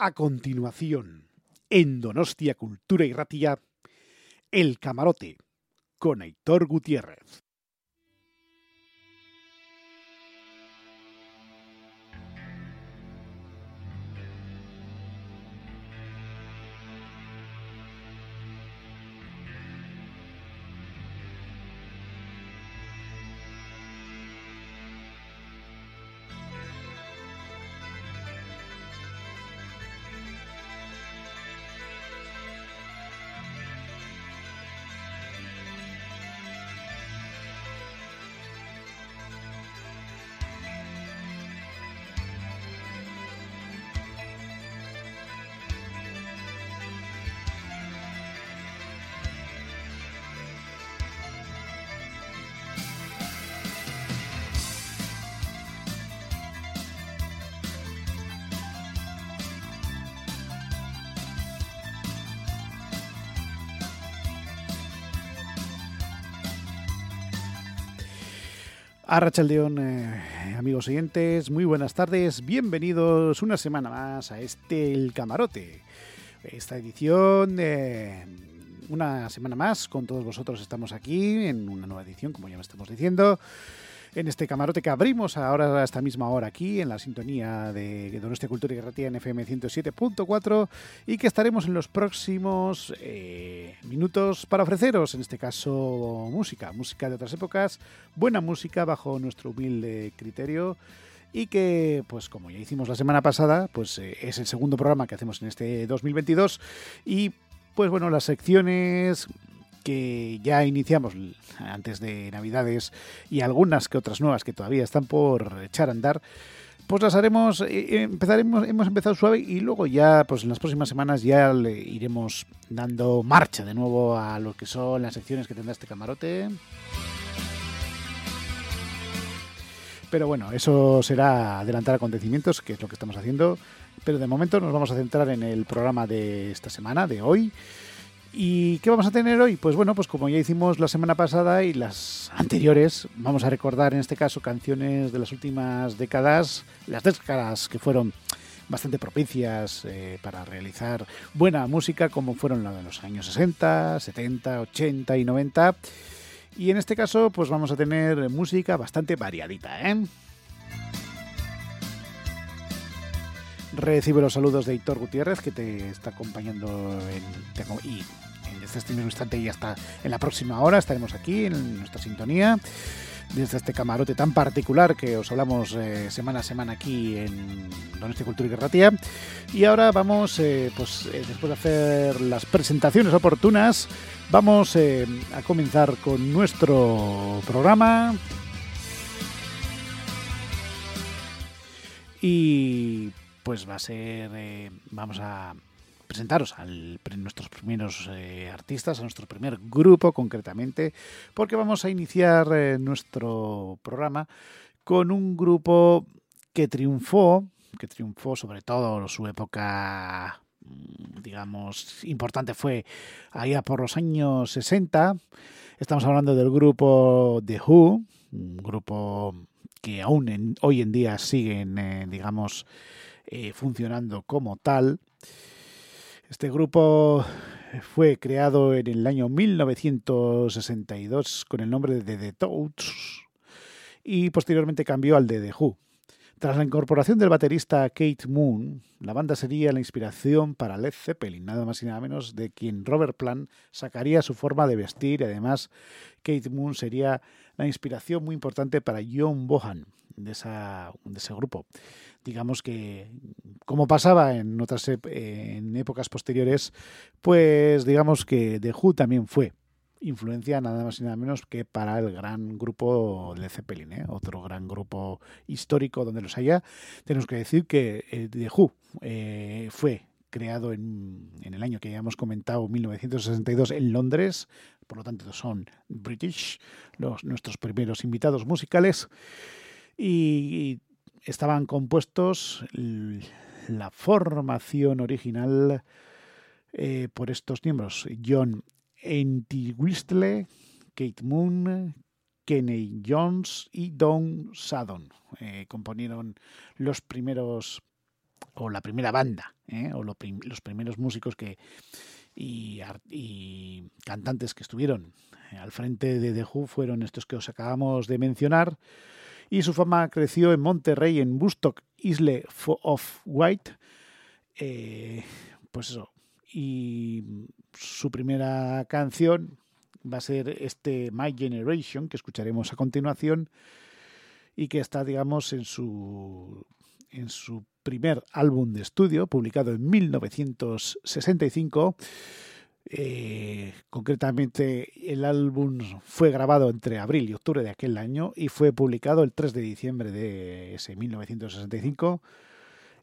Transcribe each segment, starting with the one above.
A continuación, en Donostia Cultura y Ratilla, El Camarote, con Aitor Gutiérrez. Arrachaldeón, eh, amigos oyentes, muy buenas tardes, bienvenidos una semana más a este El Camarote. Esta edición, eh, una semana más, con todos vosotros estamos aquí en una nueva edición, como ya me estamos diciendo en este camarote que abrimos ahora a esta misma hora aquí en la sintonía de Donostia Cultura y Guerratía en FM 107.4 y que estaremos en los próximos eh, minutos para ofreceros, en este caso, música, música de otras épocas, buena música bajo nuestro humilde criterio y que, pues como ya hicimos la semana pasada, pues eh, es el segundo programa que hacemos en este 2022 y pues bueno, las secciones que ya iniciamos antes de Navidades y algunas que otras nuevas que todavía están por echar a andar, pues las haremos, eh, eh, empezaremos, hemos empezado suave y luego ya, pues en las próximas semanas ya le iremos dando marcha de nuevo a lo que son las secciones que tendrá este camarote. Pero bueno, eso será adelantar acontecimientos, que es lo que estamos haciendo. Pero de momento nos vamos a centrar en el programa de esta semana, de hoy. ¿Y qué vamos a tener hoy? Pues bueno, pues como ya hicimos la semana pasada y las anteriores, vamos a recordar en este caso canciones de las últimas décadas, las décadas que fueron bastante propicias eh, para realizar buena música como fueron la de los años 60, 70, 80 y 90. Y en este caso pues vamos a tener música bastante variadita, ¿eh? Recibe los saludos de Hitor Gutiérrez, que te está acompañando en, y en este mismo instante y hasta en la próxima hora estaremos aquí en nuestra sintonía desde este camarote tan particular que os hablamos eh, semana a semana aquí en Donostia Cultura y Guerratía. Y ahora vamos, eh, pues eh, después de hacer las presentaciones oportunas, vamos a comenzar con nuestro programa. Y pues va a ser, eh, vamos a presentaros a nuestros primeros eh, artistas, a nuestro primer grupo concretamente, porque vamos a iniciar eh, nuestro programa con un grupo que triunfó, que triunfó sobre todo su época mm, digamos, importante fue allá por los años 60. Estamos hablando del grupo The Who, un grupo que aún hoy en día siguen, digamos, eh, funcionando como tal. Este grupo fue creado en el año 1962 con el nombre de The Toads y posteriormente cambió al de The Who. Tras la incorporación del baterista Kate Moon, la banda sería la inspiración para Led Zeppelin, nada más y nada menos de quien Robert Plant sacaría su forma de vestir además Kate Moon sería la inspiración muy importante para John Bohan de, ese grupo digamos que, como pasaba en otras épocas posteriores, pues digamos que The Who también fue influencia nada más y nada menos que para el gran grupo de Zeppelin, ¿eh? otro gran grupo histórico donde los haya. Tenemos que decir que eh, The Who eh, fue creado en, en, el año que ya hemos comentado, 1962, en Londres, por lo tanto son British, los, nuestros primeros invitados musicales. Y, estaban compuestos la formación original eh, por estos miembros, John Entwistle, Kate Moon, Kenny Jones y Don Saddon. Eh, componieron los primeros o la primera banda, ¿eh? o los primeros músicos que y, cantantes que estuvieron al frente de The Who fueron estos que os acabamos de mencionar. Y su fama creció en Monterrey, en Bustock, Isle of White. Eh, pues eso. Y su primera canción va a ser este My Generation, que escucharemos a continuación, y que está, digamos, en su, en su primer álbum de estudio, publicado en 1965. Eh, concretamente, el álbum fue grabado entre abril y octubre de aquel año y fue publicado el 3 de diciembre de ese 1965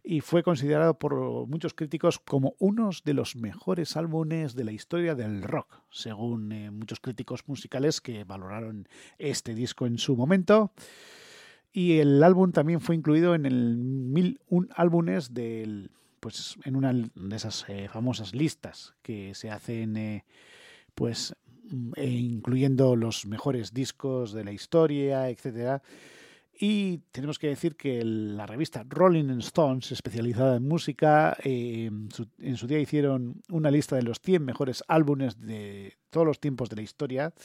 y fue considerado por muchos críticos como uno de los mejores álbumes de la historia del rock, según eh, muchos críticos musicales que valoraron este disco en su momento. Y el álbum también fue incluido en el 1001 álbumes del pues en una de esas eh, famosas listas que se hacen eh, pues mm, e incluyendo los mejores discos de la historia, etcétera. Y tenemos que decir que la revista Rolling Stones, especializada en música, eh, en, su, día hicieron una lista de los 100 mejores álbumes de todos los tiempos de la historia.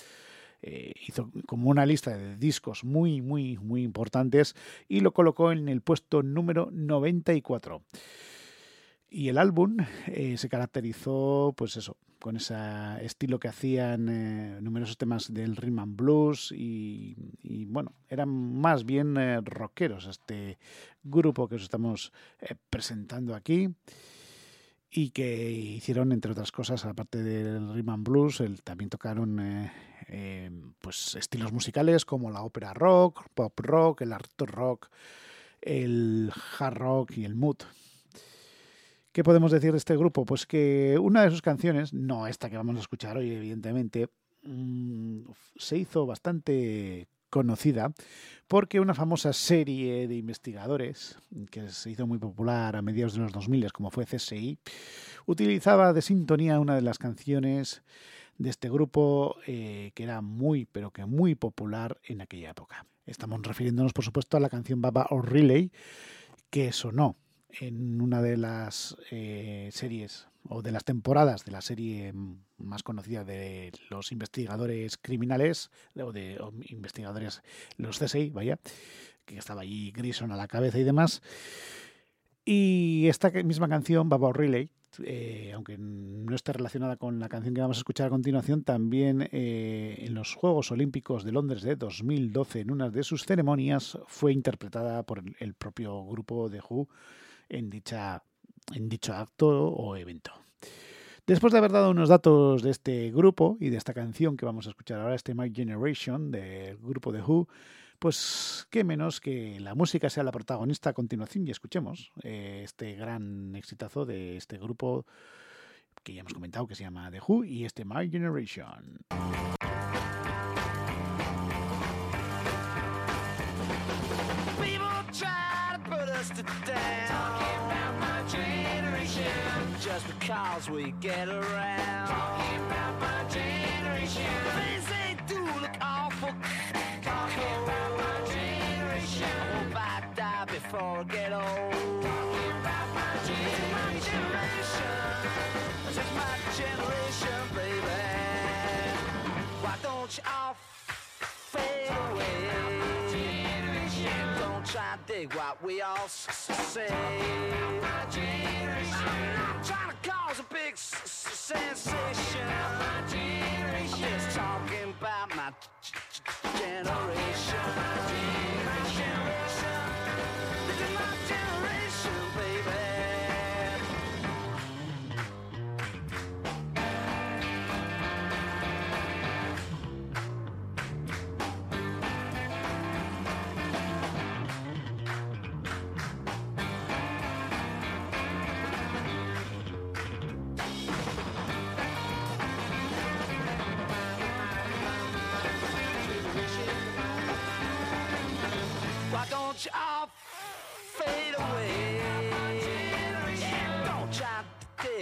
Hizo como una lista de discos muy, muy, muy importantes y lo colocó en el puesto número 94. Y el álbum eh, se caracterizó, pues eso, con ese estilo que hacían eh, numerosos temas del rhythm and blues y, bueno, eran más bien rockeros este grupo que os estamos presentando aquí y que hicieron, entre otras cosas, aparte del rhythm and blues, también tocaron pues estilos musicales como la ópera rock, pop rock, el art rock, el hard rock y el mood. ¿Qué podemos decir de este grupo? Pues que una de sus canciones, no esta que vamos a escuchar hoy, evidentemente, mm, se hizo bastante conocida porque una famosa serie de investigadores que se hizo muy popular a mediados de los 2000 como fue CSI utilizaba de sintonía una de las canciones de este grupo eh, que era muy, pero que muy popular en aquella época. Estamos refiriéndonos, por supuesto, a la canción Baba O'Reilly, que sonó en una de las eh, series o de las temporadas de la serie más conocida de los investigadores criminales o de investigadores, los CSI, vaya, que estaba allí Grison a la cabeza y demás. Y esta misma canción, Baba O'Reilly, eh, aunque no esté relacionada con la canción que vamos a escuchar a continuación, también eh, en los Juegos Olímpicos de Londres de 2012, en una de sus ceremonias, fue interpretada por el, propio grupo de Who en, dicha, en dicho acto o evento. Después de haber dado unos datos de este grupo y de esta canción que vamos a escuchar ahora, este My Generation del grupo de Who, pues qué menos que la música sea la protagonista a continuación y escuchemos eh, este gran exitazo de este grupo que ya hemos comentado que se llama The Who y este My Generation. Just because we get around. Talking about my generation. Things they do look awful. before I get old. Talking about my generation. This is my generation, baby. Why don't you all fade away? Don't try to dig what we all say. A big sensation. My generation. I'm just talking about my generation.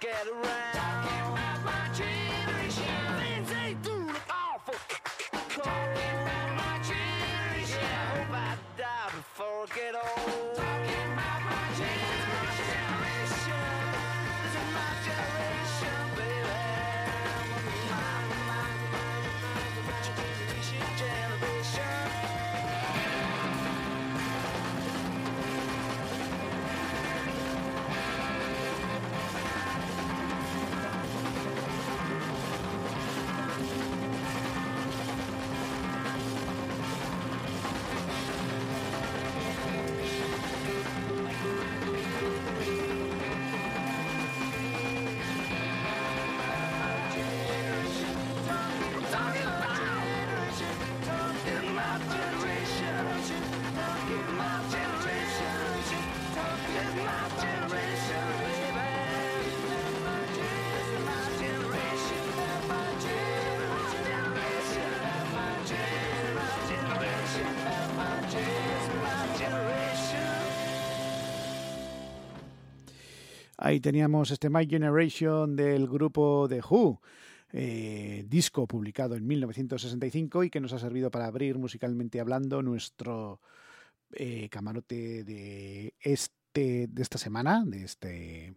get around. Ahí teníamos este My Generation del grupo The Who, eh, disco publicado en 1965 y que nos ha servido para abrir musicalmente hablando nuestro eh, camarote de este de esta semana, de este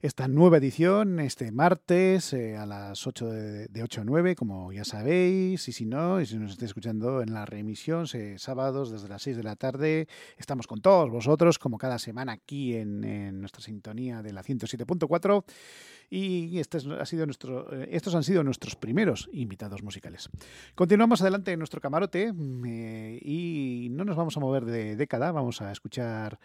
esta nueva edición este martes eh, a las 8 de, de, 8 a 9, como ya sabéis, y si no, y si nos estáis escuchando en la reemisión, sábados desde las 6 de la tarde, estamos con todos vosotros, como cada semana aquí en, nuestra sintonía de la 107.4, y este ha sido nuestro, eh, estos han sido nuestros primeros invitados musicales. Continuamos adelante en nuestro camarote eh, y no nos vamos a mover de década, vamos a escuchar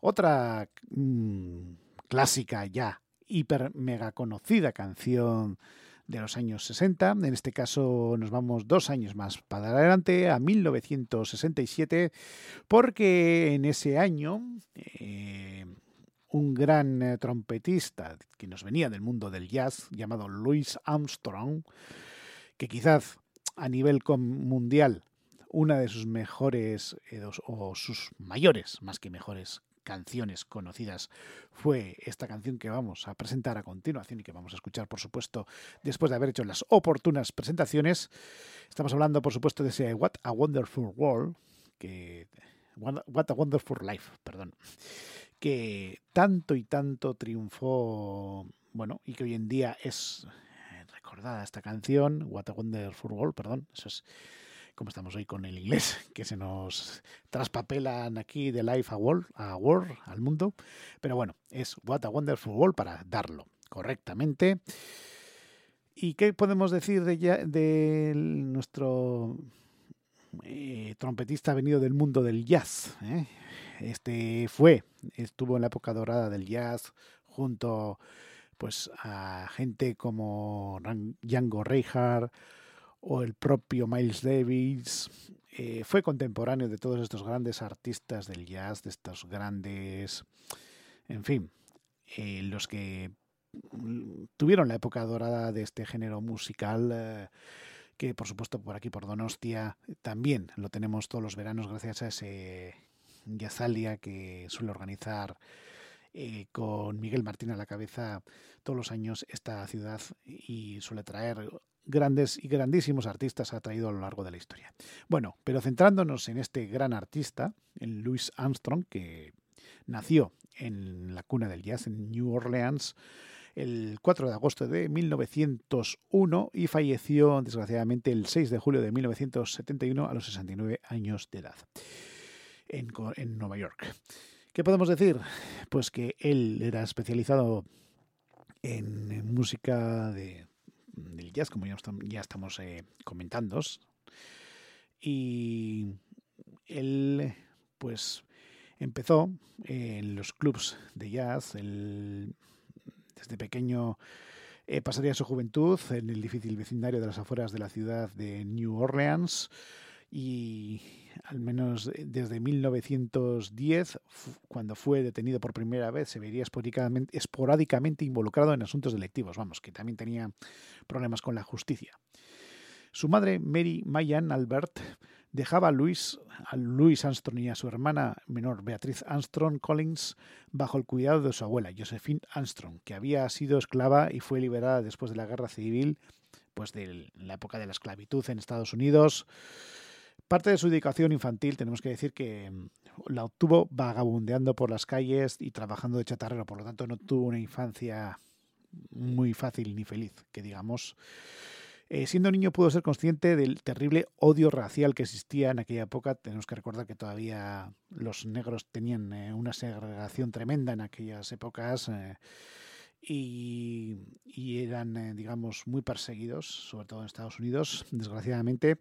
otra... Mmm, clásica ya, hiper mega conocida canción de los años 60. En este caso nos vamos dos años más para adelante, a 1967, porque en ese año eh, un gran eh, trompetista que nos venía del mundo del jazz, llamado Louis Armstrong, que quizás a nivel mundial una de sus mejores eh, o sus mayores, más que mejores canciones conocidas fue esta canción que vamos a presentar a continuación y que vamos a escuchar, por supuesto, después de haber hecho las oportunas presentaciones. Estamos hablando, por supuesto, de ese What a Wonderful World, que What a Wonderful Life, perdón, que tanto y tanto triunfó, bueno, y que hoy en día es recordada esta canción, What a Wonderful World, perdón, eso es como estamos hoy con el inglés, que se nos traspapelan aquí de life a world, a world, al mundo. Pero bueno, es What a Wonderful World para darlo correctamente. ¿Y qué podemos decir de, nuestro eh, trompetista venido del mundo del jazz? Eh? Este fue, estuvo en la época dorada del jazz junto pues a gente como Django Reinhardt, o el propio Miles Davis, eh, fue contemporáneo de todos estos grandes artistas del jazz, de estos grandes, en fin, eh, los que tuvieron la época dorada de este género musical, eh, que por supuesto por aquí, por Donostia, también lo tenemos todos los veranos gracias a ese Jazzalia que suele organizar con Miguel Martín a la cabeza todos los años esta ciudad y suele traer grandes y grandísimos artistas ha traído a lo largo de la historia. Bueno, pero centrándonos en este gran artista, en Louis Armstrong, que nació en la cuna del jazz en New Orleans el 4 de agosto de 1901 y falleció desgraciadamente el 6 de julio de 1971 a los 69 años de edad en, en Nueva York. ¿Qué podemos decir? Pues que él era especializado en, en música de, del jazz, como ya, estamos eh, comentando. Y él, pues, empezó en los clubs de jazz. Desde pequeño eh, pasaría su juventud en el difícil vecindario de las afueras de la ciudad de New Orleans y al menos desde 1910, cuando fue detenido por primera vez, se vería esporádicamente, involucrado en asuntos delictivos, vamos, que también tenía problemas con la justicia. Su madre, Mary Mayan Albert, dejaba a Louis, a Armstrong y a su hermana menor, Beatriz Armstrong Collins, bajo el cuidado de su abuela, Josephine Armstrong, que había sido esclava y fue liberada después de la guerra civil, pues de la época de la esclavitud en Estados Unidos. Parte de su educación infantil, tenemos que decir que mm, la obtuvo vagabundeando por las calles y trabajando de chatarrero, por lo tanto no tuvo una infancia muy fácil ni feliz, que digamos. Eh, siendo niño pudo ser consciente del terrible odio racial que existía en aquella época. Tenemos que recordar que todavía los negros tenían eh, una segregación tremenda en aquellas épocas eh, y, y, eran, digamos, muy perseguidos, sobre todo en Estados Unidos, desgraciadamente.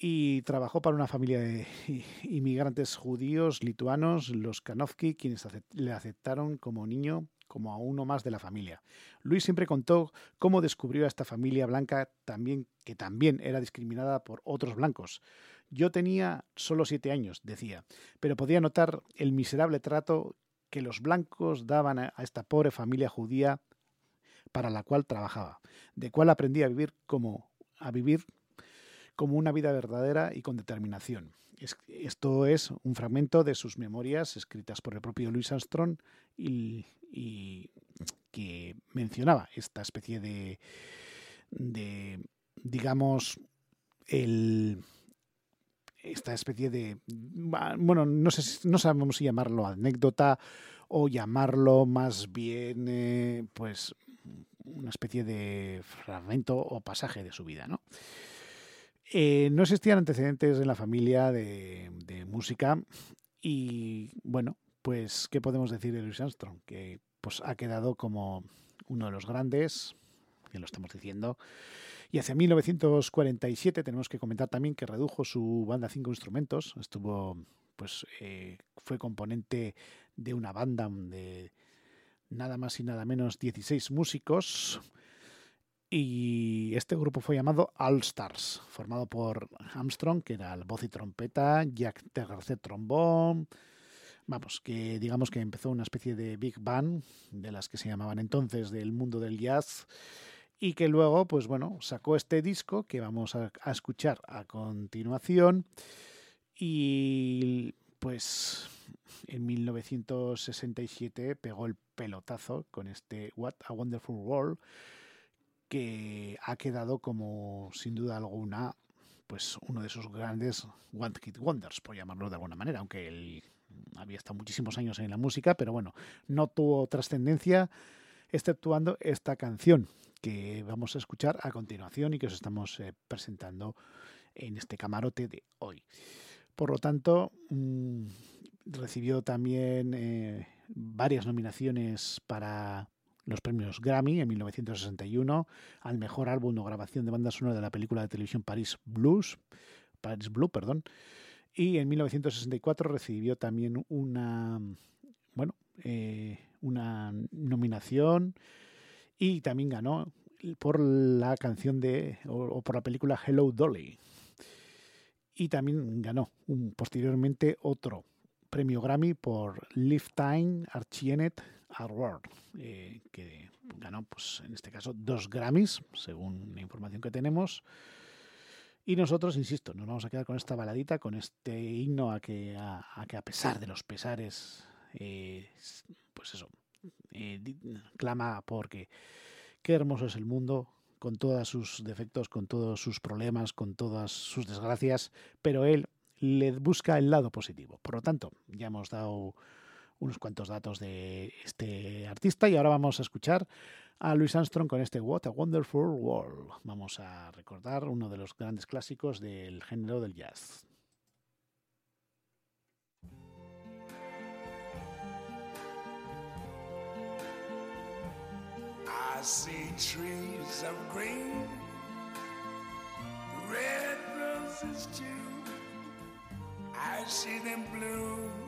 Y trabajó para una familia de inmigrantes judíos, lituanos, los Kanofsky, quienes le aceptaron como niño como a uno más de la familia. Luis siempre contó cómo descubrió a esta familia blanca también, que también era discriminada por otros blancos. Yo tenía solo siete años, decía, pero podía notar el miserable trato que los blancos daban a esta pobre familia judía para la cual trabajaba, de cual aprendí a vivir como a vivir como una vida verdadera y con determinación. esto es un fragmento de sus memorias escritas por el propio Louis Armstrong y, que mencionaba esta especie de, de digamos, el, esta especie de, bueno, no, sé, no sabemos si llamarlo anécdota o llamarlo más bien, eh, pues, una especie de fragmento o pasaje de su vida, ¿no? Eh, no existían antecedentes en la familia de, música y, bueno, pues, ¿qué podemos decir de Louis Armstrong? Que pues, ha quedado como uno de los grandes, que lo estamos diciendo. Y hacia 1947 tenemos que comentar también que redujo su banda a cinco instrumentos. Estuvo, pues, eh, fue componente de una banda de nada más y nada menos 16 músicos. Y este grupo fue llamado All Stars, formado por Armstrong, que era el voz y trompeta, Jack Tercer trombón, vamos, que digamos que empezó una especie de Big Bang, de las que se llamaban entonces del mundo del jazz, y que luego, pues bueno, sacó este disco que vamos a, a escuchar a continuación, y pues en 1967 pegó el pelotazo con este What a Wonderful World, que ha quedado como sin duda alguna pues uno de esos grandes One Hit Wonders, por llamarlo de alguna manera, aunque el había estado muchísimos años en la música, pero bueno, no tuvo trascendencia, exceptuando esta canción que vamos a escuchar a continuación y que os estamos eh, presentando en este camarote de hoy. Por lo tanto, mmm, recibió también eh, varias nominaciones para los premios Grammy en 1961 al mejor álbum o grabación de banda sonora de la película de televisión Paris Blues, Paris Blue, perdón, y en 1964 recibió también una, bueno, eh, una nominación y también ganó por la canción de, o, por la película Hello Dolly. Y también ganó posteriormente otro premio Grammy por Lifetime Archienet Award, eh, que ganó, pues en este caso, dos Grammys, según la información que tenemos. Y nosotros, insisto, nos vamos a quedar con esta baladita, con este himno a que a, que a pesar de los pesares, eh, pues eso, eh, clama porque qué hermoso es el mundo, con todos sus defectos, con todos sus problemas, con todas sus desgracias, pero él le busca el lado positivo. Por lo tanto, ya hemos dado unos cuantos datos de este artista y ahora vamos a escuchar a Louis Armstrong con este What a Wonderful World. Vamos a recordar uno de los grandes clásicos del género del jazz. I see trees of green, red roses too. I see them bloom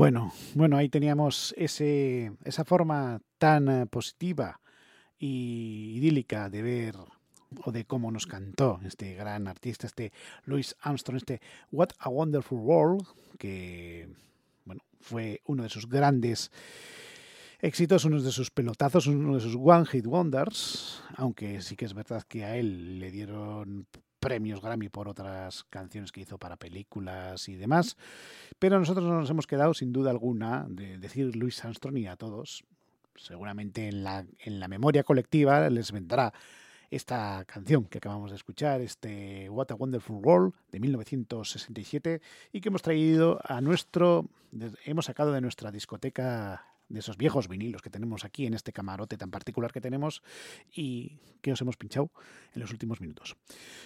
Bueno, bueno, ahí teníamos ese, esa forma tan eh, positiva y idílica de ver o de cómo nos cantó este gran artista, este Louis Armstrong, este What a Wonderful World, que bueno, fue uno de sus grandes éxitos, uno de sus pelotazos, uno de sus One Hit Wonders, aunque sí que es verdad que a él le dieron premios Grammy por otras canciones que hizo para películas y demás. Pero nosotros nos hemos quedado, sin duda alguna, de decir Louis Armstrong y a todos. Seguramente en la, en la memoria colectiva les vendrá esta canción que acabamos de escuchar, este What a Wonderful World de 1967 y que hemos traído a nuestro, hemos sacado de nuestra discoteca de esos viejos vinilos que tenemos aquí en este camarote tan particular que tenemos y que os hemos pinchado en los últimos minutos.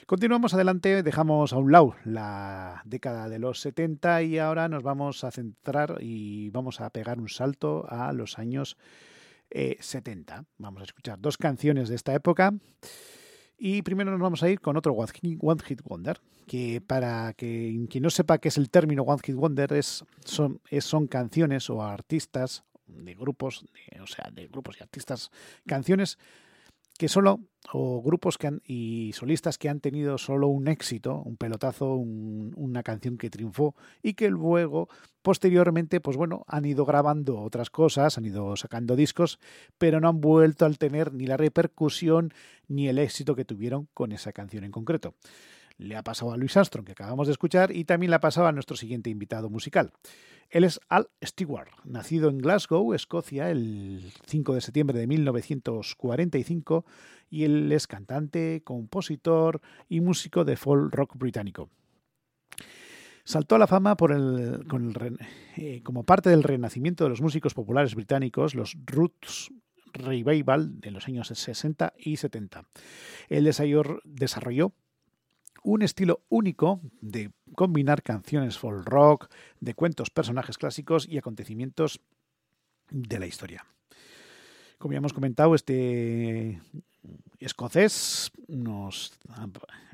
Continuamos adelante, dejamos a un lado la década de los 70 y ahora nos vamos a centrar y vamos a pegar un salto a los años eh, 70. Vamos a escuchar dos canciones de esta época. Y primero nos vamos a ir con otro One Hit, Wonder, que para que quien no sepa qué es el término One Hit Wonder, es, son, son canciones o artistas de grupos, de- o sea, de grupos y artistas, canciones que solo, o grupos que han, y solistas que han tenido solo un éxito, un pelotazo, un- una canción que triunfó y que luego, posteriormente, pues bueno, han ido grabando otras cosas, han ido sacando discos, pero no han vuelto a tener ni la repercusión ni el éxito que tuvieron con esa canción en concreto. Le ha pasado a Luis Armstrong, que acabamos de escuchar, y también le ha pasado a nuestro siguiente invitado musical. Él es Al Stewart, nacido en Glasgow, Escocia, el 5 de septiembre de 1945, y él es cantante, compositor y músico de folk rock británico. Saltó a la fama por el, con el eh, como parte del renacimiento de los músicos populares británicos, los Roots Revival de los años 60 y 70. Él desarrolló un estilo único de combinar canciones folk rock, de cuentos, personajes clásicos y acontecimientos de la historia. Como ya hemos comentado, este escocés, unos,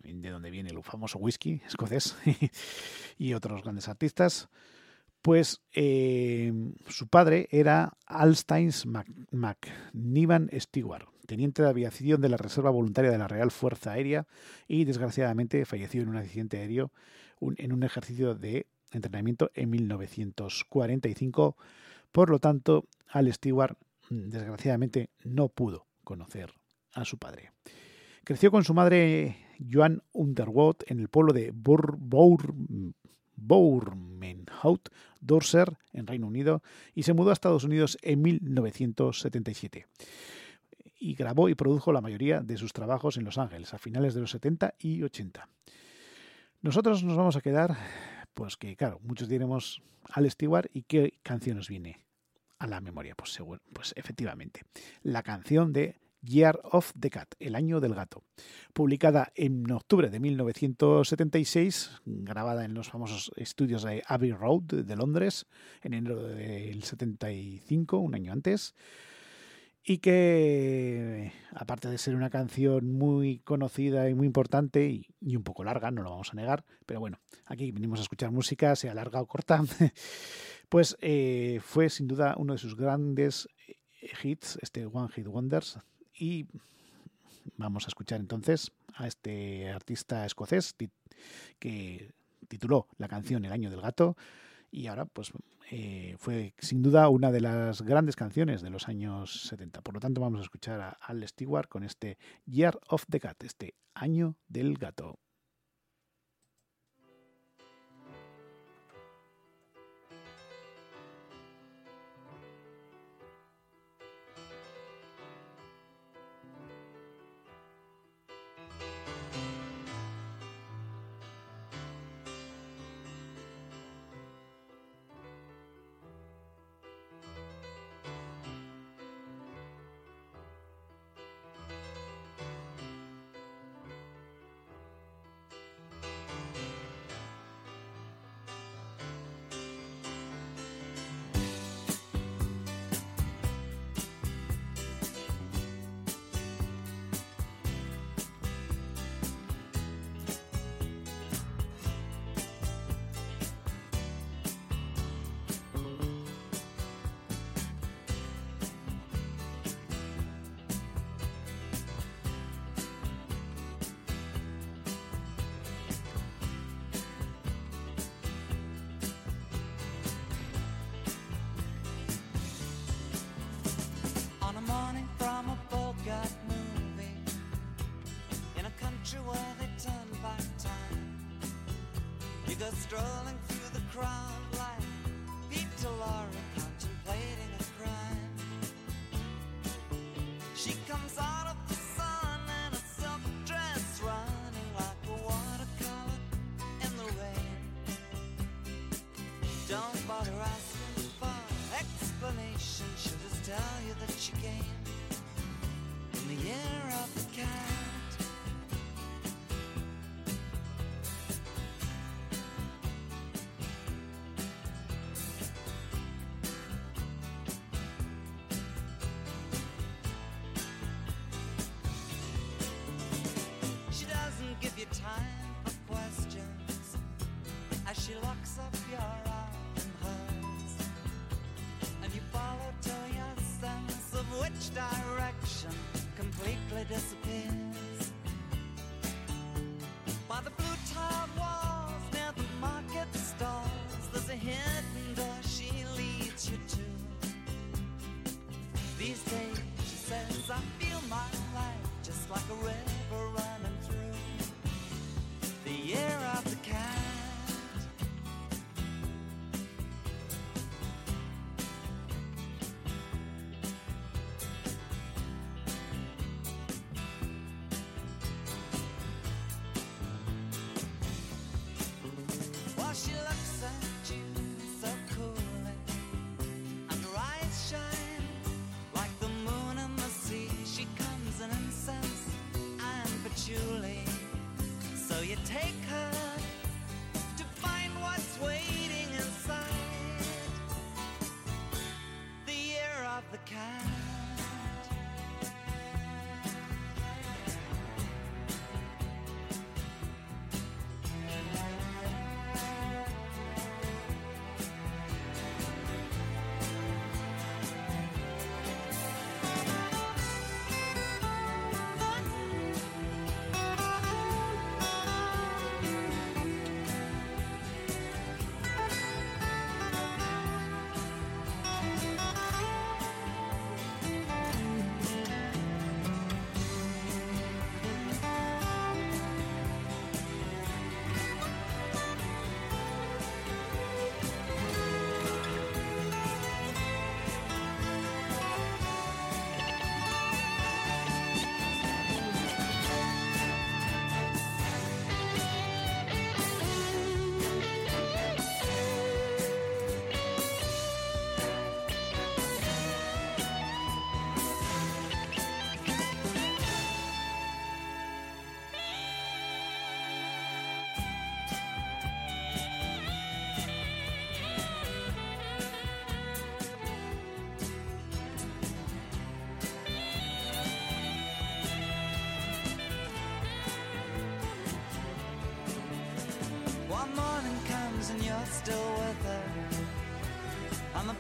de donde viene el famoso whisky escocés y otros grandes artistas, pues eh, su padre era Alstains Mac, McNivan Stewart, teniente de aviación de la Reserva Voluntaria de la Real Fuerza Aérea y desgraciadamente falleció en un accidente aéreo en un ejercicio de entrenamiento en 1945. Por lo tanto, Al Stewart mm, desgraciadamente no pudo conocer a su padre. Creció con su madre Joan Underwood en el pueblo de Bour, Bour, Bournemouth, Dorset, en Reino Unido, y se mudó a Estados Unidos en 1977. Y grabó y produjo la mayoría de sus trabajos en Los Ángeles a finales de los 70 y 80. Nosotros nos vamos a quedar, pues que claro, muchos diremos al Stewart y qué canción nos viene a la memoria. Pues pues efectivamente, la canción de Year of the Cat, el año del gato, publicada en octubre de 1976, grabada en los famosos estudios de Abbey Road de Londres en enero del 75, un año antes, y que, aparte de ser una canción muy conocida y muy importante y, un poco larga, no lo vamos a negar, pero bueno, aquí venimos a escuchar música, sea larga o corta, pues eh, fue sin duda uno de sus grandes hits, este One Hit Wonders, y vamos a escuchar entonces a este artista escocés que tituló la canción El año del gato y ahora pues eh, fue sin duda una de las grandes canciones de los años 70. Por lo tanto vamos a escuchar a Al Stewart con este Year of the Cat, este año del gato. Strolling through the crowd time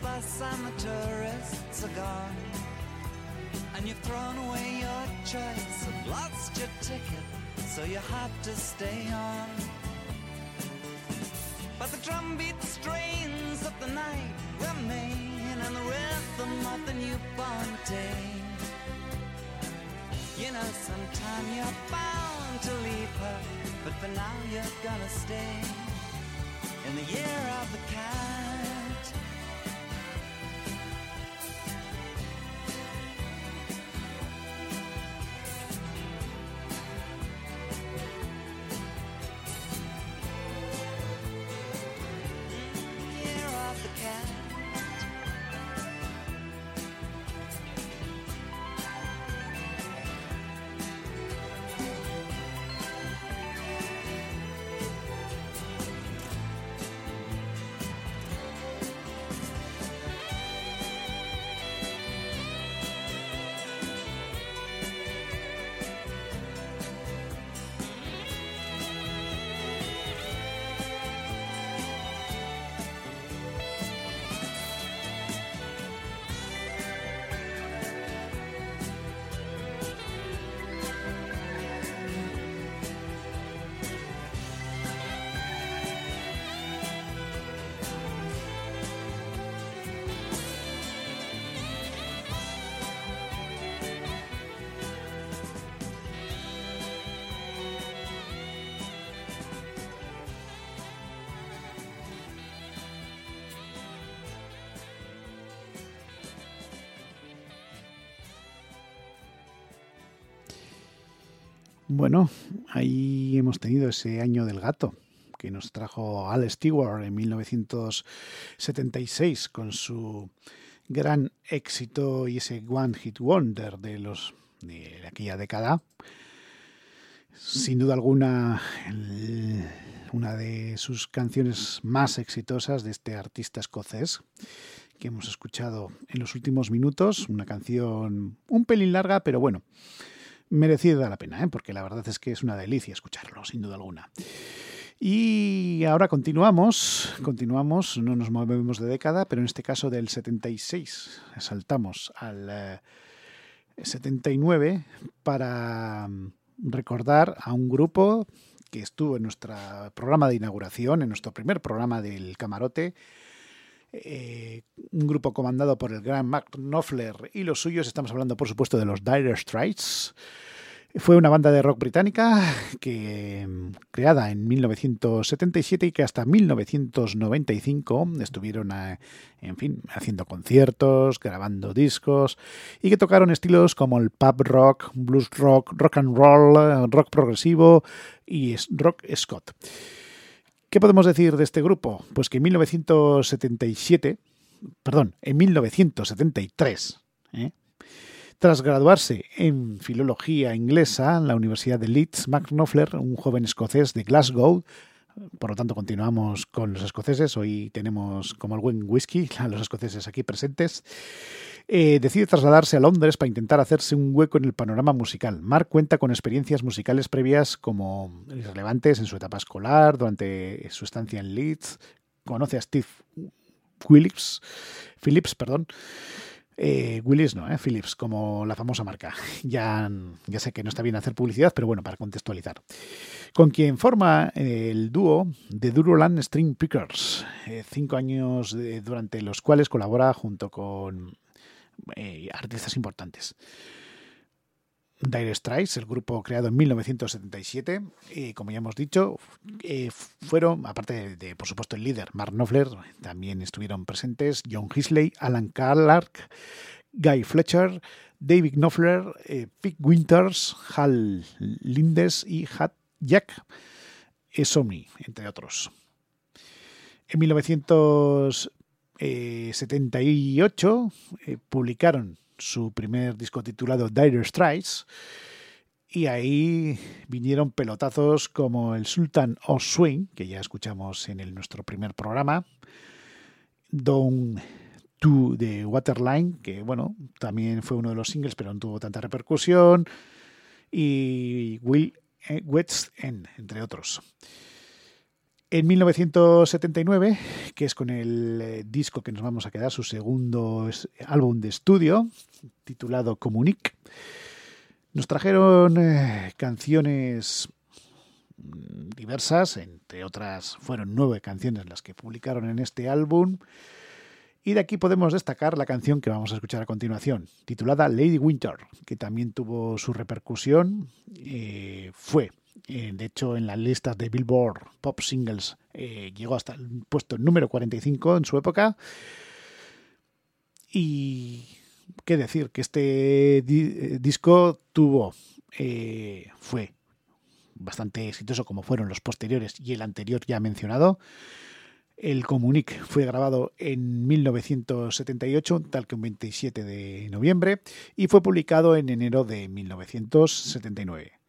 bus and the tourists are gone. And you've thrown away your choice and lost your ticket, so you have to stay on. But the drumbeat strains of the night remain and the rhythm of the newborn day. You know, sometime you're bound to leave her, but for now you're gonna stay in the year of the cat. Bueno, ahí hemos tenido ese año del gato que nos trajo Al Stewart en 1976 con su gran éxito y ese One Hit Wonder de los de aquella década. Sin duda alguna, una de sus canciones más exitosas de este artista escocés que hemos escuchado en los últimos minutos. Una canción un pelín larga, pero bueno, merecida la pena, ¿eh? porque la verdad es que es una delicia escucharlo, sin duda alguna. Y ahora continuamos, continuamos, no nos movemos de década, pero en este caso del 76, saltamos al eh, 79 para mm, recordar a un grupo que estuvo en nuestro programa de inauguración, en nuestro primer programa del camarote, eh, un grupo comandado por el gran Mark Knopfler y los suyos, estamos hablando por supuesto de los Dire Straits. Fue una banda de rock británica que mm, creada en 1977 y que hasta 1995 estuvieron, eh, en fin, haciendo conciertos, grabando discos y que tocaron estilos como el pub rock, blues rock, rock and roll, eh, rock progresivo y rock Scott. ¿Qué podemos decir de este grupo? Pues que en 1977, perdón, en 1973, ¿eh? tras graduarse en filología inglesa en la Universidad de Leeds, Knopfler, un joven escocés de Glasgow, por lo tanto continuamos con los escoceses, hoy tenemos como el buen whisky a los escoceses aquí presentes, eh, decide trasladarse a Londres para intentar hacerse un hueco en el panorama musical. Mark cuenta con experiencias musicales previas como relevantes en su etapa escolar, durante su estancia en Leeds, conoce a Steve Phillips, Phillips, perdón, eh, Willis no, eh, como la famosa marca. Ya, ya sé que no está bien hacer publicidad, pero bueno, para contextualizar. Con quien forma eh, el dúo de Duroland String Pickers, cinco años durante los cuales colabora junto con eh, artistas importantes. Dire Straits, el grupo creado en 1977, y como ya hemos dicho, eh, fueron, aparte de, por supuesto, el líder, Mark Knopfler, también estuvieron presentes John Hisley, Alan Clark, Guy Fletcher, David Knopfler, eh, Pete Winters, Hal Lindes y Hat Jack Esomni, entre otros. En 1978 eh, publicaron su primer disco titulado Dire Straits y ahí vinieron pelotazos como el Sultan of Swing, que ya escuchamos en el, nuestro primer programa, Down to the Waterline, que bueno, también fue uno de los singles, pero no tuvo tanta repercusión, y Will eh, End, entre otros. En 1979, que es con el eh, disco que nos vamos a quedar, su segundo álbum de estudio, titulado Comunic, nos trajeron eh, canciones mm, diversas, entre otras fueron nueve canciones las que publicaron en este álbum. Y de aquí podemos destacar la canción que vamos a escuchar a continuación, titulada Lady Winter, que también tuvo su repercusión. eh, fue, eh, de hecho, en las listas de Billboard Pop Singles, eh, llegó hasta el puesto número 45 en su época. Y qué decir, que este eh, disco tuvo, fue bastante exitoso como fueron los posteriores y el anterior ya mencionado. El Comunic fue grabado en 1978, tal que un 27 de noviembre, y fue publicado en enero de 1979.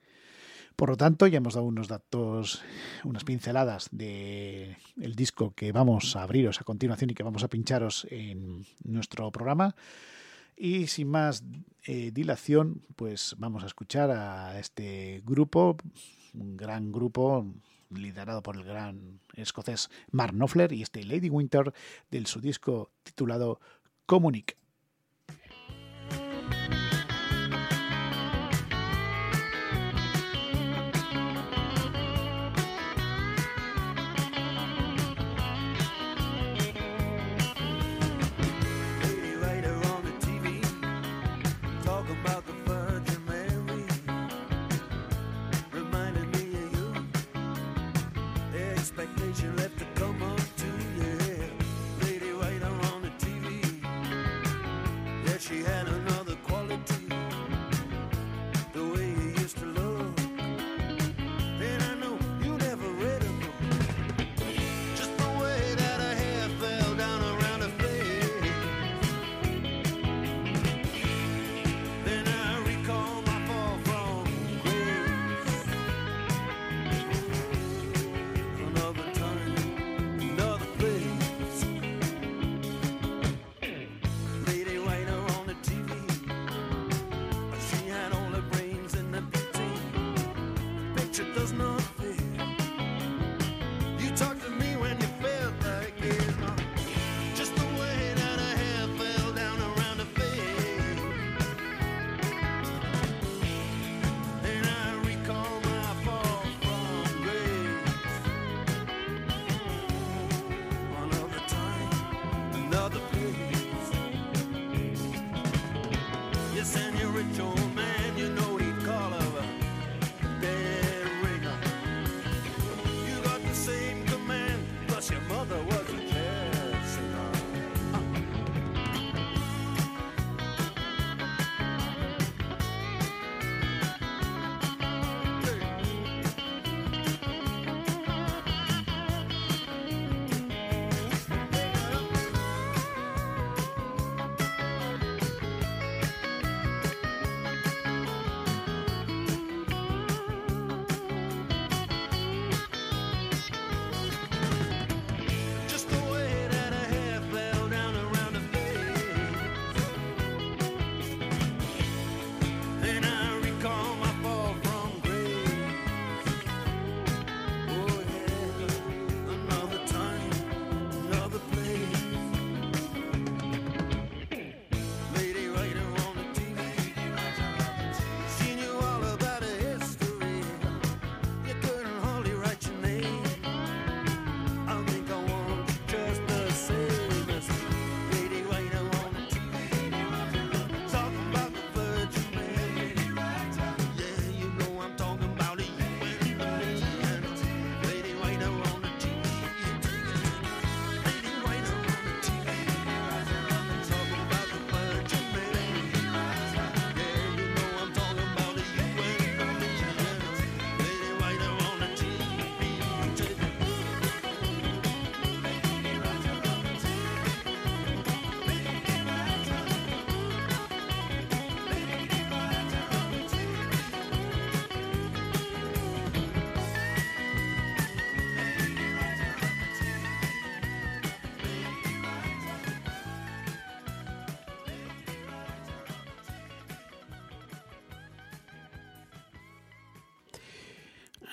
Por lo tanto, ya hemos dado unos datos, unas pinceladas del el disco que vamos a abriros a continuación y que vamos a pincharos en nuestro programa. Y sin más eh, dilación, pues vamos a escuchar a este grupo, un gran grupo liderado por el gran escocés Mark Knopfler y este Lady Winter del su disco titulado Comunic. territory.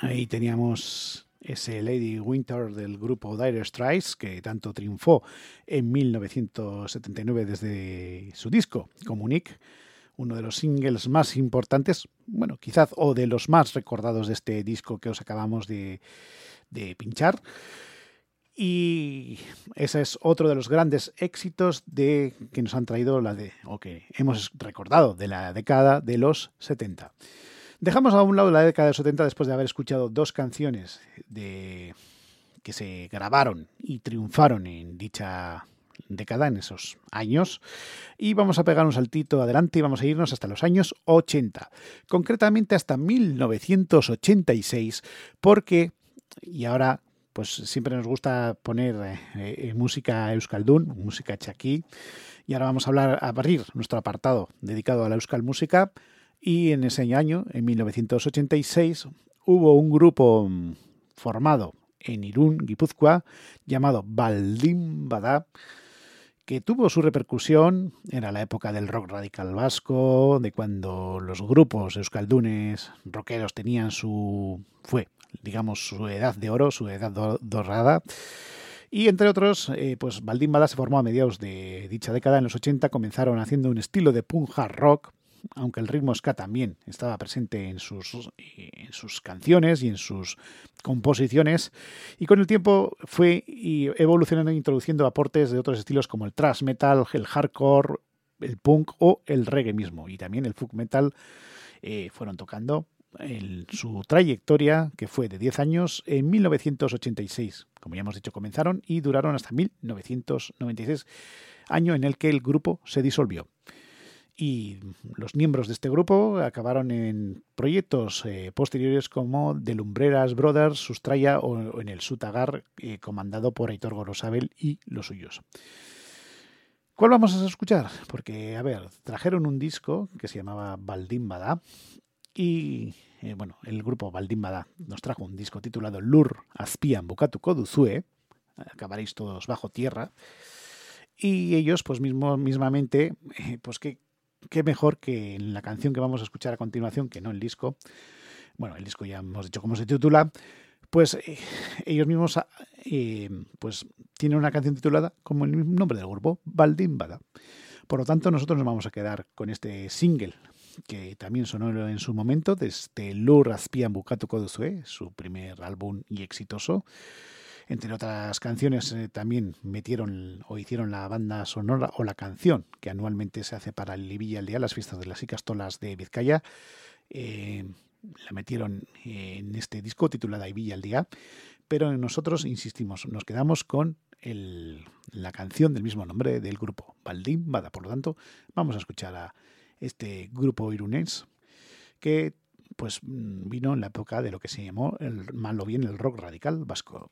Ahí teníamos ese Lady Winter del grupo Dire Straits, que tanto triunfó en 1979 desde su disco Comunique, uno de los singles más importantes, bueno, quizás, o de los más recordados de este disco que os acabamos de, de pinchar. Y ese es otro de los grandes éxitos de que nos han traído la de, o que hemos recordado de la década de los 70. Dejamos a un lado la década de los 70 después de haber escuchado dos canciones de, que se grabaron y triunfaron en dicha década, en esos años, y vamos a pegar un saltito adelante y vamos a irnos hasta los años 80, concretamente hasta 1986, porque, y ahora pues siempre nos gusta poner eh, eh, música euskaldun, música chaquí, y ahora vamos a hablar, a abrir nuestro apartado dedicado a la euskal música, y en ese año, en 1986, hubo un grupo mm, formado en Irún, Guipúzcoa, llamado Baldim Badá, que tuvo su repercusión, era la época del rock radical vasco, de cuando los grupos euskaldunes rockeros tenían su... fue, digamos, su edad de oro, su edad do- dorada. Y entre otros, eh, pues Baldim Badá se formó a mediados de dicha década, en los 80 comenzaron haciendo un estilo de punk hard rock, aunque el ritmo ska también estaba presente en sus, canciones y en sus composiciones, y con el tiempo fue evolucionando e introduciendo aportes de otros estilos como el thrash metal, el hardcore, el punk o el reggae mismo, y también el folk metal eh, fueron tocando en su trayectoria, que fue de 10 años, en 1986. Como ya hemos dicho, comenzaron y duraron hasta 1996, año en el que el grupo se disolvió y los miembros de este grupo acabaron en proyectos eh, posteriores como The Lumbreras Brothers, Sustraya o, en el Sutagar, eh, comandado por Aitor Gorosabel y los suyos. ¿Cuál vamos a escuchar? Porque, a ver, trajeron un disco que se llamaba Baldimbada y, eh, bueno, el grupo Baldimbada nos trajo un disco titulado Lur Azpian Bukatu Koduzue, acabaréis todos bajo tierra, y ellos, pues mismo, mismamente, pues que qué mejor que en la canción que vamos a escuchar a continuación, que no el disco. Bueno, el disco ya hemos dicho cómo se titula. Pues eh, ellos mismos eh, pues tienen una canción titulada como el mismo nombre del grupo, Baldimbada. Por lo tanto, nosotros nos vamos a quedar con este single que también sonó en su momento desde Lur Azpian Bukatu Koduzue, su primer álbum y exitoso. Entre otras canciones eh, también metieron o hicieron la banda sonora o la canción que anualmente se hace para el Livilla al Día, las fiestas de las Icastolas de Vizcaya. Eh, la metieron en este disco titulada Ivilla al Día, pero nosotros, insistimos, nos quedamos con el, la canción del mismo nombre del grupo, Baldim Bada. Por lo tanto, vamos a escuchar a este grupo irunés que pues vino en la época de lo que se llamó el mal o bien el rock radical vasco.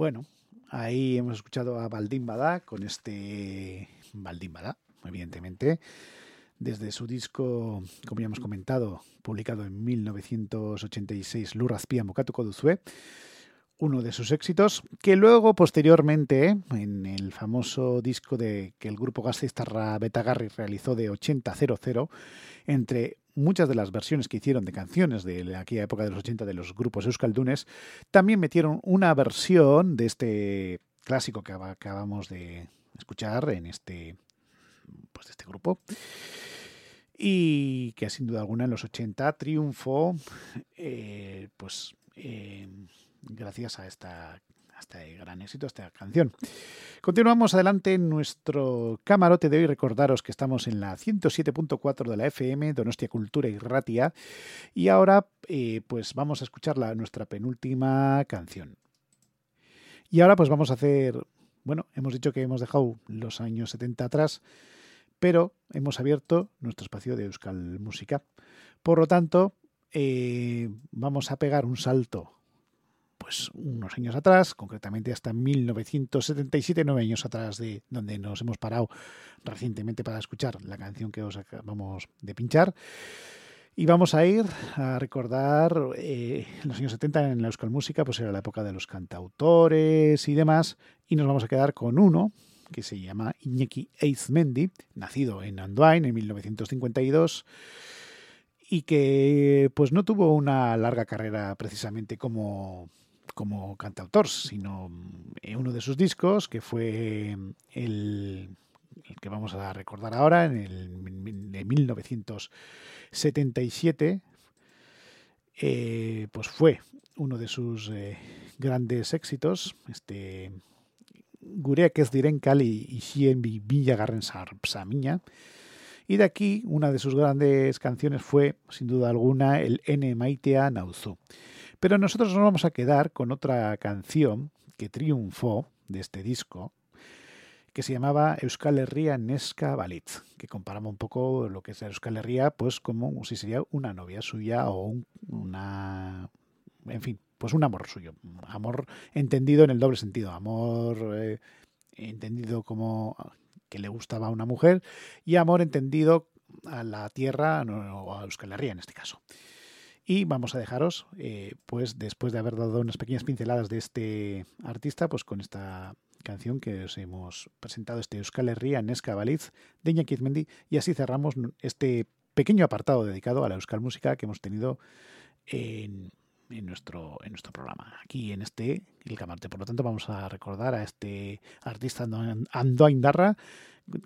Bueno, ahí hemos escuchado a Baldín Badá con este Baldín Badá, evidentemente, desde su disco, como ya hemos comentado, publicado en 1986, Lurrazpia Mokatuko Duzue, uno de sus éxitos, que luego, posteriormente, en el famoso disco de que el grupo Gasteiztarra Betagarri realizó de 8000, entre muchas de las versiones que hicieron de canciones de aquella época de los 80 de los grupos euskaldunes, también metieron una versión de este clásico que acaba- acabamos de escuchar en este pues de este grupo. Y que sin duda alguna en los 80 triunfó eh, pues eh, gracias a esta este gran éxito, esta canción. Continuamos adelante en nuestro camarote de hoy. Recordaros que estamos en la 107.4 de la FM, Donostia Cultura y Ratia. Y ahora, eh, pues vamos a escuchar la, nuestra penúltima canción. Y ahora, pues vamos a hacer. Bueno, hemos dicho que hemos dejado los años 70 atrás, pero hemos abierto nuestro espacio de Euskal Música. Por lo tanto, eh, vamos a pegar un salto pues unos años atrás, concretamente hasta 1977, nueve años atrás de donde nos hemos parado recientemente para escuchar la canción que os acabamos de pinchar. Y vamos a ir a recordar eh, los años 70 en la Euskal Música, pues era la época de los cantautores y demás, y nos vamos a quedar con uno que se llama Iñaki Eizmendi, nacido en Andoain en 1952 y que pues no tuvo una larga carrera precisamente como como cantautor, sino en uno de sus discos, que fue el, el que vamos a recordar ahora, en el de 1977, eh, pues fue uno de sus eh, grandes éxitos, este Gureak ez diren kali isien bi bilagarren sarpsamiña, y de aquí una de sus grandes canciones fue, sin duda alguna, el N Maitea Nauzu. Pero nosotros nos vamos a quedar con otra canción que triunfó de este disco, que se llamaba Euskal Herria Nesca Balitz, que comparamos un poco lo que es Euskal Herria, pues como si sería una novia suya o un- una... En fin, pues un amor suyo. Amor entendido en el doble sentido. Amor eh, entendido como que le gustaba a una mujer y amor entendido a la tierra o a Euskal Herria en este caso. Y vamos a dejaros, eh, pues después de haber dado unas pequeñas pinceladas de este artista, pues con esta canción que os hemos presentado, este Euskal Herria Nesca Baliz de Iñaki Izmendi, y así cerramos este pequeño apartado dedicado a la Euskal Música que hemos tenido en, en nuestro, en nuestro programa, aquí en este, el Camarte. Por lo tanto, vamos a recordar a este artista Ando- Andoaindarra,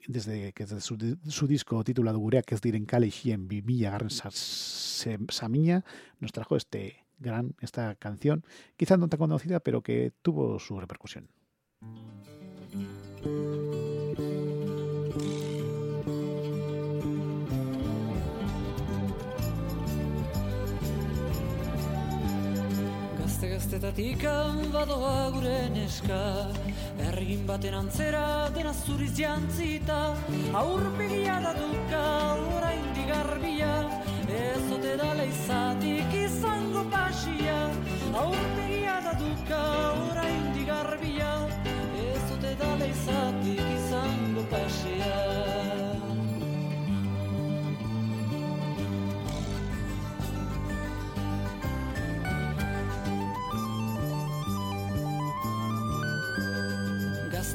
desde que desde su, su disco titulado Gureak ez diren kale garren sa- se- samiña nos trajo este gran esta canción, quizá no tan conocida, pero que tuvo su repercusión. Gazte gaztetatik badoa gure neska. Ergin baten antzera dena zuriz jantzita. Aurpegia da duka orain digarbia Ez ote da leizatik izango pasia. Aurpegia da duka orain digarbia Ez ote da leizatik izango pasia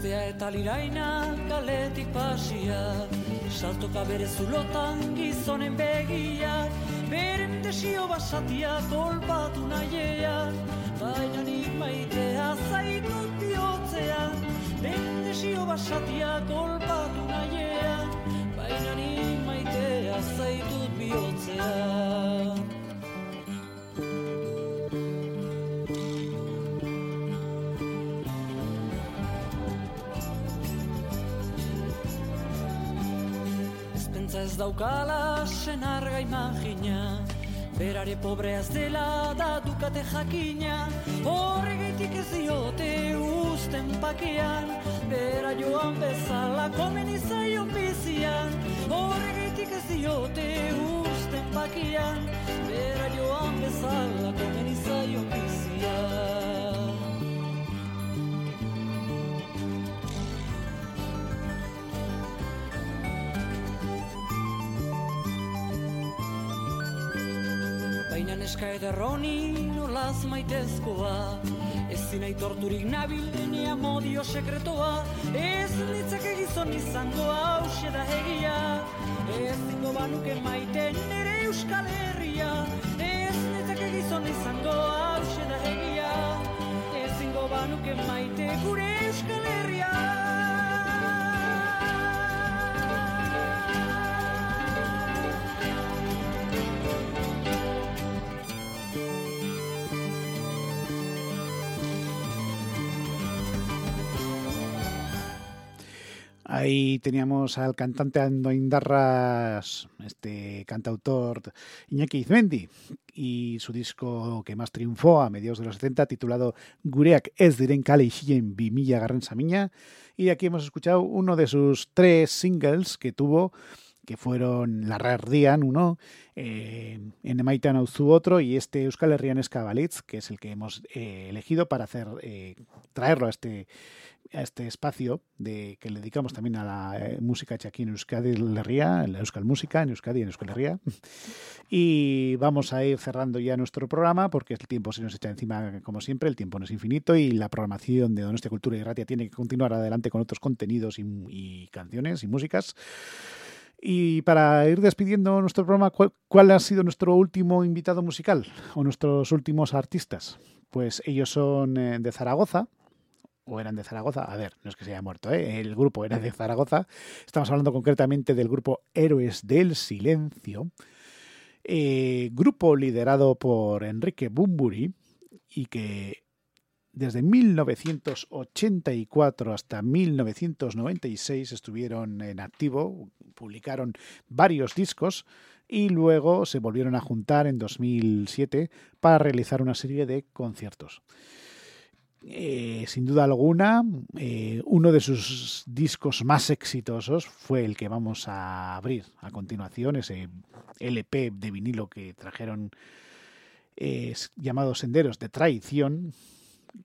Gaztea eta liraina kaletik pasia. Saltoka bere zulotan gizonen begiak Beren desio basatia kolpatu nahiea Baina nik maitea zaitut bihotzean. Beren desio basatia kolpatu nahiea Baina nik maitea zaitut bihotzean Ezpentza ez daukala senarga imagina. Berare pobrea ez dela da dukate jakina. Horregetik ez diote usten pakean. Bera joan bezala komen izaion bizian. Horregetik ez diote usten pakean. Bera joan bezala komen izaion bizian Neska ederroni nolaz maitezkoa. Ezin aitorturik nabil ene amodio sekretoa Ez nitzake gizon izango hause da egia. Ezingo banuke maite nere euskal herria. Ez nitzake gizon izango hause da egia. Ezingo banuke maite gure euskal herria Ahí teníamos al cantante Ando Indarras, este cantautor Iñaki Izmendi, y su disco que más triunfó a mediados de los 70, titulado Gureak ez diren kale isien bi mila garren samiña. Y aquí hemos escuchado uno de sus tres singles que tuvo, que fueron La Rardian, uno, eh, En Maitan Auzu otro, y este Euskal Herrian Escabalitz, que es el que hemos eh, elegido para hacer eh, traerlo a este a este espacio de que le dedicamos también a la eh, música hecha aquí en Euskadi Herria, en la Euskal Música, en Euskadi, en Euskal Herria. Y vamos a ir cerrando ya nuestro programa porque el tiempo se nos echa encima como siempre, el tiempo no es infinito y la programación de Donostia Cultura y Ratia tiene que continuar adelante con otros contenidos y, canciones y músicas. Y para ir despidiendo nuestro programa, ¿cuál, ¿cuál, ha sido nuestro último invitado musical o nuestros últimos artistas? Pues ellos son eh, de Zaragoza, o eran de Zaragoza. A ver, no es que se haya muerto, ¿eh? el grupo era de Zaragoza. Estamos hablando concretamente del grupo Héroes del Silencio, eh, grupo liderado por Enrique Bumburi y que desde 1984 hasta 1996 estuvieron en activo, publicaron varios discos y luego se volvieron a juntar en 2007 para realizar una serie de conciertos. Eh, sin duda alguna, eh, uno de sus discos más exitosos fue el que vamos a abrir a continuación, ese LP de vinilo que trajeron eh, llamado Senderos de Traición,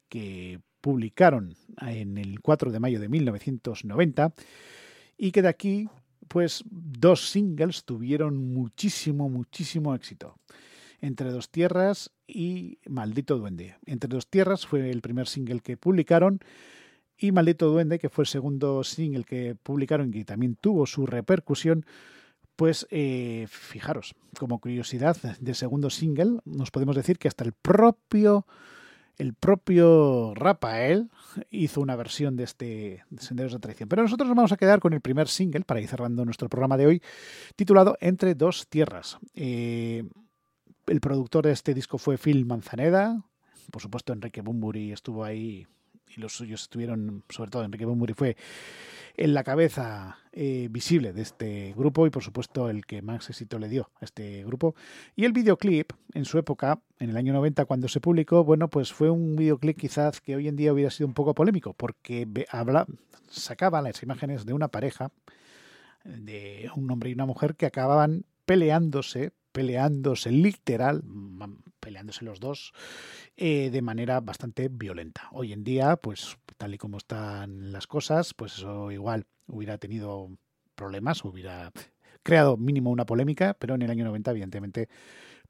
que publicaron en el 4 de mayo de 1990 y que de aquí, pues, dos singles tuvieron muchísimo, muchísimo éxito. Entre dos tierras y Maldito Duende. Entre dos tierras fue el primer single que publicaron y Maldito Duende, que fue el segundo single que publicaron y también tuvo su repercusión, pues eh, fijaros, como curiosidad del segundo single, nos podemos decir que hasta el propio el propio Rafael hizo una versión de este Senderos de Traición. Pero nosotros nos vamos a quedar con el primer single para ir cerrando nuestro programa de hoy, titulado Entre dos tierras. Eh, el productor de este disco fue Phil Manzaneda. Por supuesto, Enrique Bumburi estuvo ahí y los suyos estuvieron, sobre todo Enrique Bumburi fue en la cabeza eh, visible de este grupo y por supuesto el que más éxito le dio a este grupo. Y el videoclip, en su época, en el año 90 cuando se publicó, bueno, pues fue un videoclip quizás que hoy en día hubiera sido un poco polémico porque habla, sacaba las imágenes de una pareja, de un hombre y una mujer que acababan peleándose peleándose literal, peleándose los dos, eh, de manera bastante violenta. Hoy en día, pues tal y como están las cosas, pues eso igual hubiera tenido problemas, hubiera creado mínimo una polémica, pero en el año 90, evidentemente,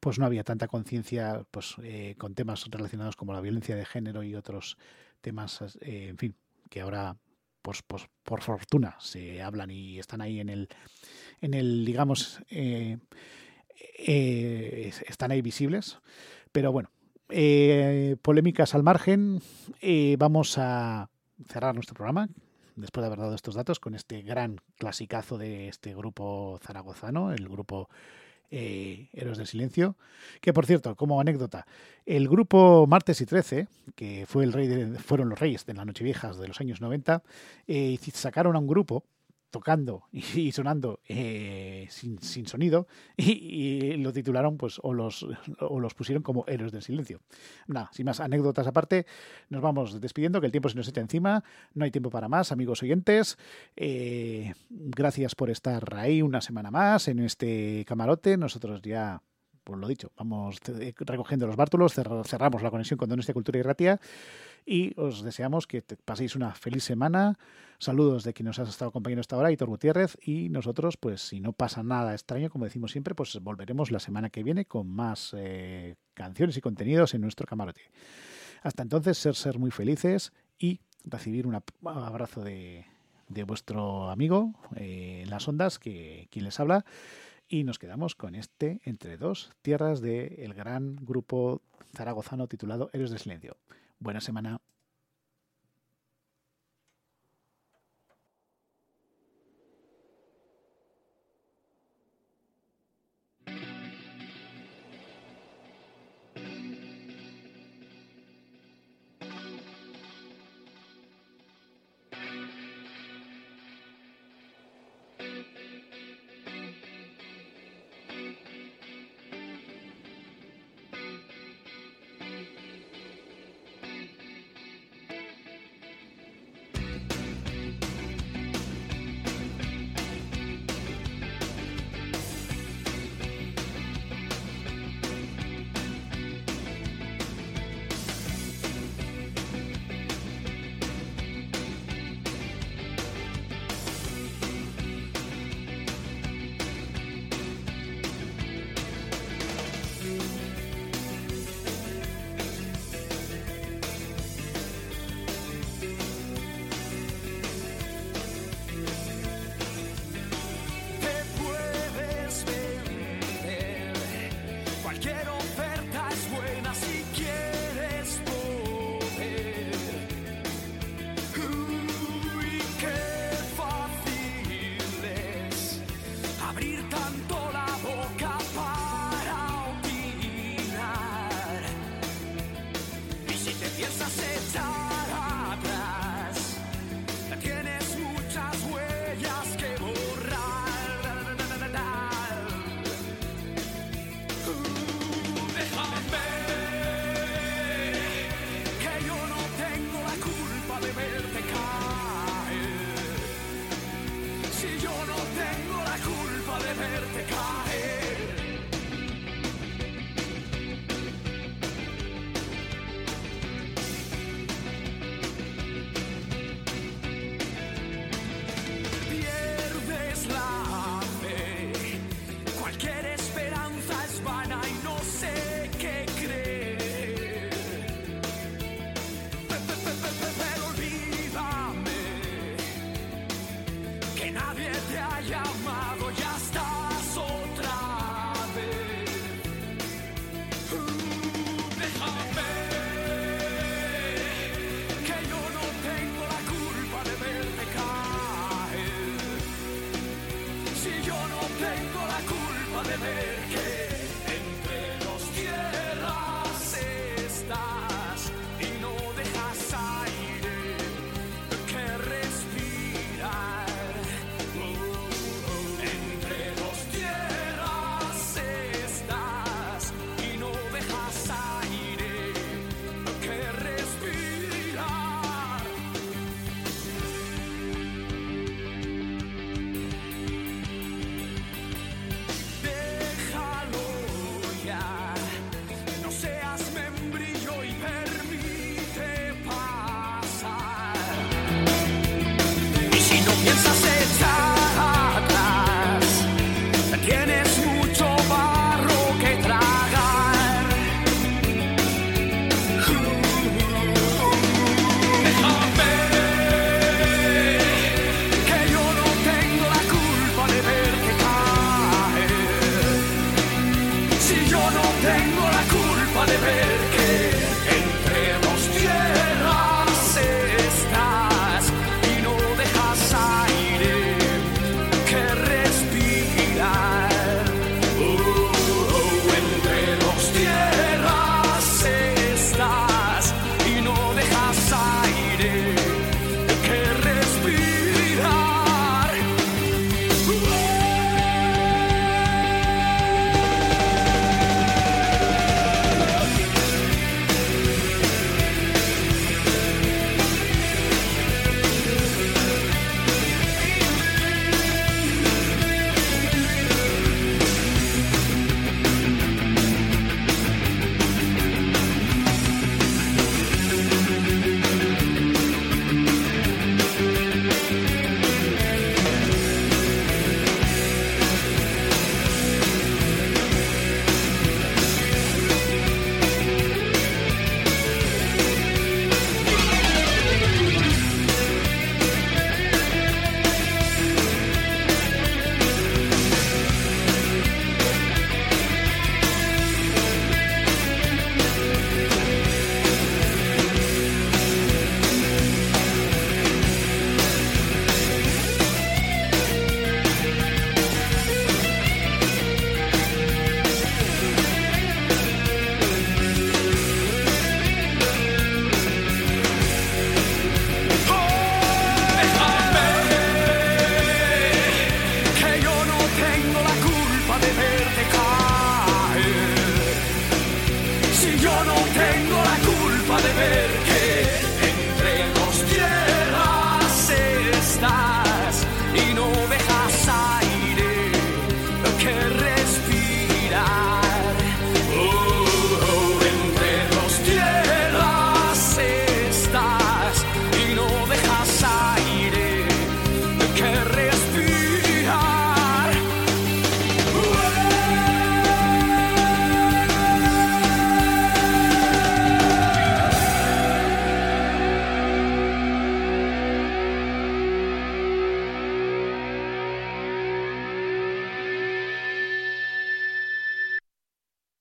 pues no había tanta conciencia pues, eh, con temas relacionados como la violencia de género y otros temas, eh, en fin, que ahora pues, pues, por fortuna se hablan y están ahí en el, en el digamos, eh, están ahí visibles. Pero bueno, eh, polémicas al margen, eh, vamos a cerrar nuestro programa después de haber dado estos datos con este gran clasicazo de este grupo zaragozano, el grupo Héroes del Silencio, que por cierto, como anécdota, el grupo Martes y Trece, que fue el rey de, fueron los reyes de las Nocheviejas de los años 90, eh, sacaron a un grupo tocando y sonando eh, sin, sin, sonido y, lo titularon pues o los, o los pusieron como héroes del silencio. Nada, sin más anécdotas aparte, nos vamos despidiendo, que el tiempo se nos echa encima, no hay tiempo para más, amigos oyentes. Eh, gracias por estar ahí una semana más en este camarote, nosotros ya pues lo dicho, vamos eh, recogiendo los bártulos, cer- cerramos la conexión con Donostia Cultura y Ratia y os deseamos que paséis una feliz semana. Saludos de quien nos has estado acompañando hasta ahora, Hitor Gutiérrez, y nosotros, pues si no pasa nada extraño, como decimos siempre, pues volveremos la semana que viene con más eh, canciones y contenidos en nuestro camarote. Hasta entonces, ser, ser muy felices y recibir un abrazo de, de vuestro amigo eh, las ondas, que quien les habla. Y nos quedamos con este Entre dos tierras del gran grupo zaragozano titulado Héroes de Silencio. Buena semana.